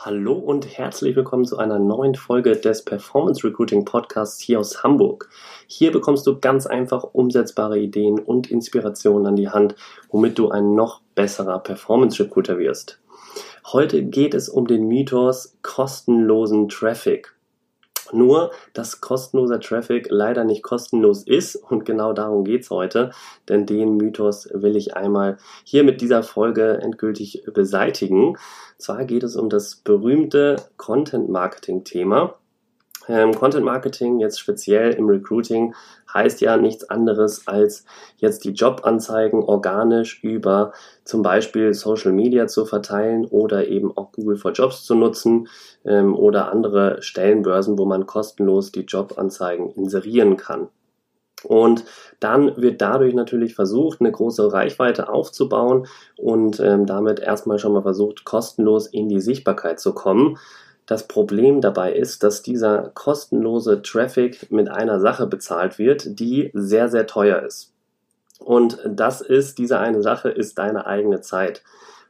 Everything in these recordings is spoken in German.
Hallo und herzlich willkommen zu einer neuen Folge des Performance Recruiting Podcasts hier aus Hamburg. Hier bekommst du ganz einfach umsetzbare Ideen und Inspirationen an die Hand, womit du ein noch besserer Performance Recruiter wirst. Heute geht es um den Mythos kostenlosen Traffic. Nur, dass kostenloser Traffic leider nicht kostenlos ist und genau darum geht's heute, denn den Mythos will ich einmal hier mit dieser Folge endgültig beseitigen. Zwar geht es um das berühmte Content Marketing Thema. Ähm, Content Marketing, jetzt speziell im Recruiting, heißt ja nichts anderes als jetzt die Jobanzeigen organisch über zum Beispiel Social Media zu verteilen oder eben auch Google for Jobs zu nutzen ähm, oder andere Stellenbörsen, wo man kostenlos die Jobanzeigen inserieren kann. Und dann wird dadurch natürlich versucht, eine große Reichweite aufzubauen und ähm, damit erstmal schon mal versucht, kostenlos in die Sichtbarkeit zu kommen. Das Problem dabei ist, dass dieser kostenlose Traffic mit einer Sache bezahlt wird, die sehr, sehr teuer ist. Und das ist, diese eine Sache ist deine eigene Zeit.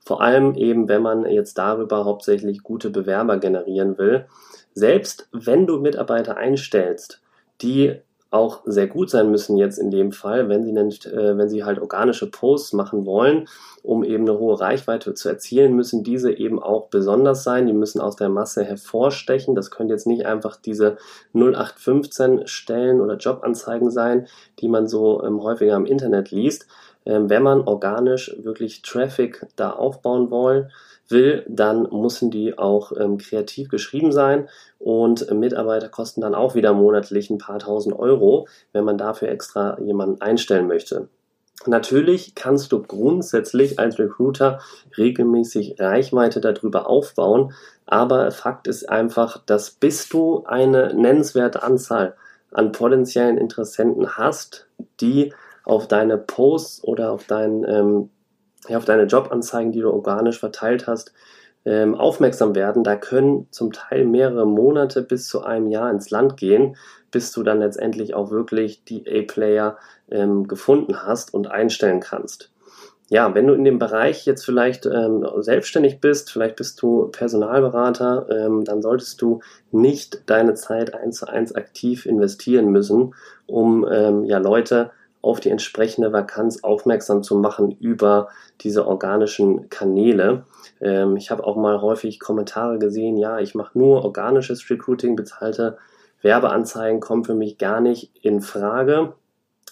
Vor allem eben, wenn man jetzt darüber hauptsächlich gute Bewerber generieren will. Selbst wenn du Mitarbeiter einstellst, die auch sehr gut sein müssen jetzt in dem Fall, wenn sie, nicht, äh, wenn sie halt organische Posts machen wollen, um eben eine hohe Reichweite zu erzielen, müssen diese eben auch besonders sein. Die müssen aus der Masse hervorstechen. Das können jetzt nicht einfach diese 0815 Stellen oder Jobanzeigen sein, die man so ähm, häufiger im Internet liest. Ähm, wenn man organisch wirklich Traffic da aufbauen will, will, dann müssen die auch ähm, kreativ geschrieben sein und Mitarbeiter kosten dann auch wieder monatlich ein paar tausend Euro, wenn man dafür extra jemanden einstellen möchte. Natürlich kannst du grundsätzlich als Recruiter regelmäßig Reichweite darüber aufbauen, aber Fakt ist einfach, dass bis du eine nennenswerte Anzahl an potenziellen Interessenten hast, die auf deine Posts oder auf deinen ähm, auf deine Jobanzeigen, die du organisch verteilt hast, ähm, aufmerksam werden. Da können zum Teil mehrere Monate bis zu einem Jahr ins Land gehen, bis du dann letztendlich auch wirklich die A-Player ähm, gefunden hast und einstellen kannst. Ja, wenn du in dem Bereich jetzt vielleicht ähm, selbstständig bist, vielleicht bist du Personalberater, ähm, dann solltest du nicht deine Zeit eins zu eins aktiv investieren müssen, um ähm, ja Leute auf die entsprechende Vakanz aufmerksam zu machen über diese organischen Kanäle. Ähm, ich habe auch mal häufig Kommentare gesehen, ja, ich mache nur organisches Recruiting, bezahlte Werbeanzeigen kommen für mich gar nicht in Frage.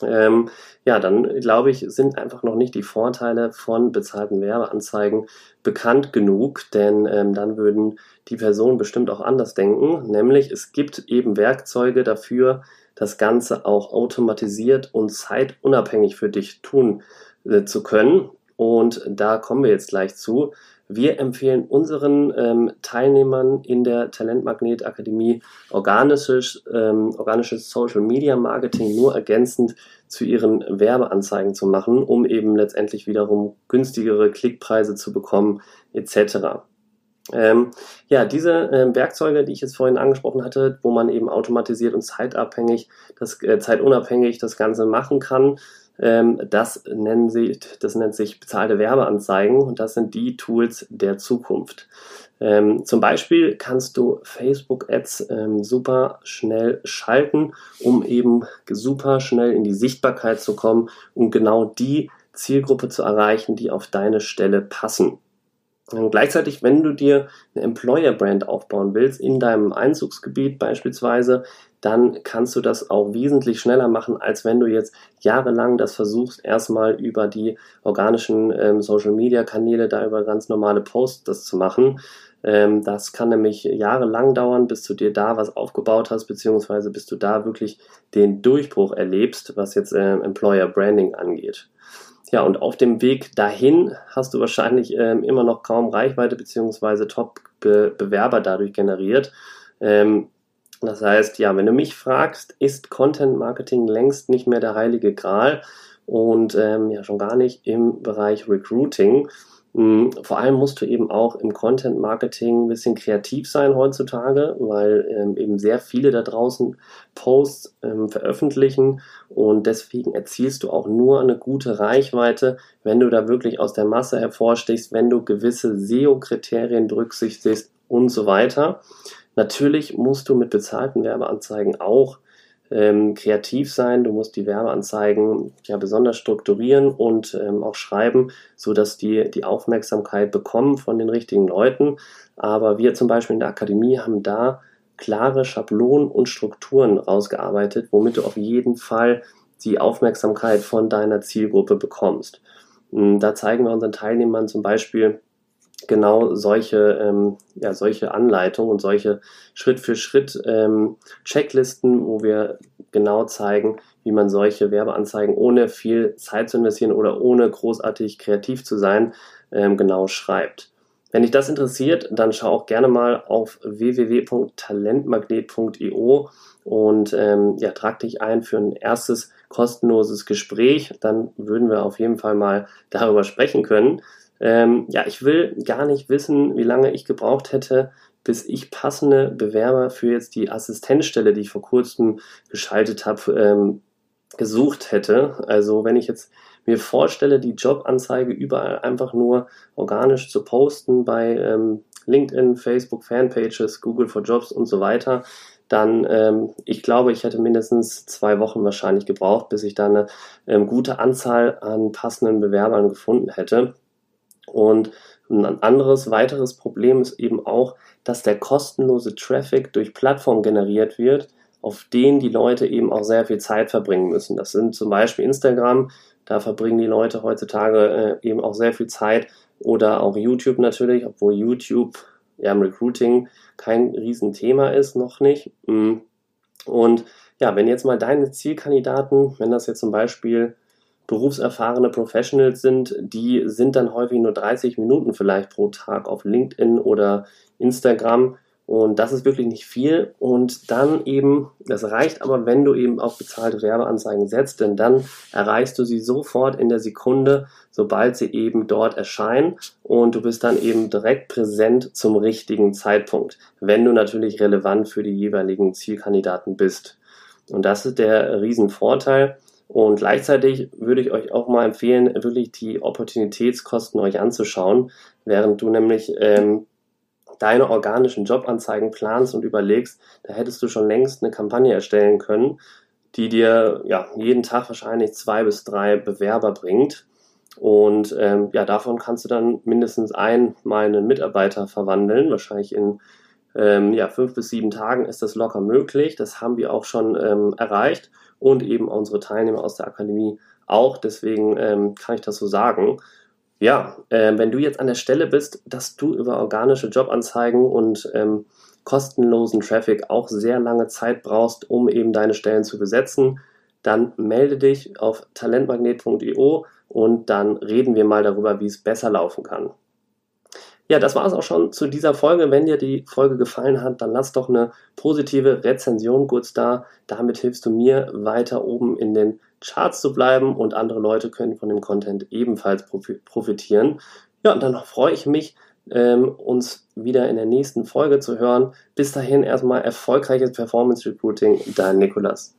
Ähm, ja, dann glaube ich, sind einfach noch nicht die Vorteile von bezahlten Werbeanzeigen bekannt genug, denn ähm, dann würden die Personen bestimmt auch anders denken. Nämlich es gibt eben Werkzeuge dafür, das Ganze auch automatisiert und zeitunabhängig für dich tun äh, zu können. Und da kommen wir jetzt gleich zu. Wir empfehlen unseren ähm, Teilnehmern in der Talentmagnet Akademie organisches, ähm, organisches Social Media Marketing nur ergänzend zu ihren Werbeanzeigen zu machen, um eben letztendlich wiederum günstigere Klickpreise zu bekommen etc. Ähm, ja, diese äh, Werkzeuge, die ich jetzt vorhin angesprochen hatte, wo man eben automatisiert und zeitabhängig, das, äh, zeitunabhängig das Ganze machen kann, ähm, das, nennen sie, das nennt sich bezahlte Werbeanzeigen und das sind die Tools der Zukunft. Ähm, zum Beispiel kannst du Facebook-Ads ähm, super schnell schalten, um eben super schnell in die Sichtbarkeit zu kommen und genau die Zielgruppe zu erreichen, die auf deine Stelle passen. Und gleichzeitig, wenn du dir eine Employer-Brand aufbauen willst, in deinem Einzugsgebiet beispielsweise, dann kannst du das auch wesentlich schneller machen, als wenn du jetzt jahrelang das versuchst, erstmal über die organischen ähm, Social-Media-Kanäle, da über ganz normale Posts das zu machen. Ähm, das kann nämlich jahrelang dauern, bis du dir da was aufgebaut hast, beziehungsweise bis du da wirklich den Durchbruch erlebst, was jetzt äh, Employer Branding angeht. Ja, und auf dem Weg dahin hast du wahrscheinlich ähm, immer noch kaum Reichweite beziehungsweise Top-Bewerber dadurch generiert. Ähm, das heißt, ja, wenn du mich fragst, ist Content Marketing längst nicht mehr der heilige Gral und ähm, ja schon gar nicht im Bereich Recruiting. Mm, vor allem musst du eben auch im Content Marketing ein bisschen kreativ sein heutzutage, weil ähm, eben sehr viele da draußen Posts ähm, veröffentlichen und deswegen erzielst du auch nur eine gute Reichweite, wenn du da wirklich aus der Masse hervorstichst, wenn du gewisse SEO-Kriterien berücksichtigst und so weiter. Natürlich musst du mit bezahlten Werbeanzeigen auch ähm, kreativ sein, du musst die Werbeanzeigen ja besonders strukturieren und ähm, auch schreiben, so dass die die Aufmerksamkeit bekommen von den richtigen Leuten. Aber wir zum Beispiel in der Akademie haben da klare Schablonen und Strukturen rausgearbeitet, womit du auf jeden Fall die Aufmerksamkeit von deiner Zielgruppe bekommst. Hm, da zeigen wir unseren Teilnehmern zum Beispiel, genau solche, ähm, ja, solche Anleitungen und solche Schritt für Schritt ähm, Checklisten, wo wir genau zeigen, wie man solche Werbeanzeigen ohne viel Zeit zu investieren oder ohne großartig kreativ zu sein, ähm, genau schreibt. Wenn dich das interessiert, dann schau auch gerne mal auf www.talentmagnet.io und ähm, ja, trag dich ein für ein erstes kostenloses Gespräch. Dann würden wir auf jeden Fall mal darüber sprechen können. Ähm, ja, ich will gar nicht wissen, wie lange ich gebraucht hätte, bis ich passende Bewerber für jetzt die Assistenzstelle, die ich vor kurzem geschaltet habe, ähm, gesucht hätte. Also wenn ich jetzt mir vorstelle, die Jobanzeige überall einfach nur organisch zu posten bei ähm, LinkedIn, Facebook, Fanpages, Google for Jobs und so weiter, dann, ähm, ich glaube, ich hätte mindestens zwei Wochen wahrscheinlich gebraucht, bis ich da eine ähm, gute Anzahl an passenden Bewerbern gefunden hätte. Und ein anderes, weiteres Problem ist eben auch, dass der kostenlose Traffic durch Plattformen generiert wird, auf denen die Leute eben auch sehr viel Zeit verbringen müssen. Das sind zum Beispiel Instagram, da verbringen die Leute heutzutage äh, eben auch sehr viel Zeit oder auch YouTube natürlich, obwohl YouTube ja im Recruiting kein Riesenthema ist, noch nicht. Mm. Und ja, wenn jetzt mal deine Zielkandidaten, wenn das jetzt zum Beispiel berufserfahrene Professionals sind, die sind dann häufig nur 30 Minuten vielleicht pro Tag auf LinkedIn oder Instagram. Und das ist wirklich nicht viel. Und dann eben, das reicht aber, wenn du eben auf bezahlte Werbeanzeigen setzt, denn dann erreichst du sie sofort in der Sekunde, sobald sie eben dort erscheinen. Und du bist dann eben direkt präsent zum richtigen Zeitpunkt, wenn du natürlich relevant für die jeweiligen Zielkandidaten bist. Und das ist der Riesenvorteil. Und gleichzeitig würde ich euch auch mal empfehlen, wirklich die Opportunitätskosten euch anzuschauen, während du nämlich ähm, deine organischen Jobanzeigen planst und überlegst, da hättest du schon längst eine Kampagne erstellen können, die dir ja jeden Tag wahrscheinlich zwei bis drei Bewerber bringt. Und ähm, ja, davon kannst du dann mindestens einen Mitarbeiter verwandeln. Wahrscheinlich in ähm, ja, fünf bis sieben Tagen ist das locker möglich. Das haben wir auch schon ähm, erreicht und eben unsere Teilnehmer aus der Akademie auch. Deswegen ähm, kann ich das so sagen. Ja, äh, wenn du jetzt an der Stelle bist, dass du über organische Jobanzeigen und ähm, kostenlosen Traffic auch sehr lange Zeit brauchst, um eben deine Stellen zu besetzen, dann melde dich auf talentmagnet.io und dann reden wir mal darüber, wie es besser laufen kann. Ja, das war es auch schon zu dieser Folge. Wenn dir die Folge gefallen hat, dann lass doch eine positive Rezension kurz da. Damit hilfst du mir weiter oben in den Charts zu bleiben und andere Leute können von dem Content ebenfalls profitieren. Ja, und dann freue ich mich, ähm, uns wieder in der nächsten Folge zu hören. Bis dahin erstmal erfolgreiches Performance Recruiting. Dein Nikolas.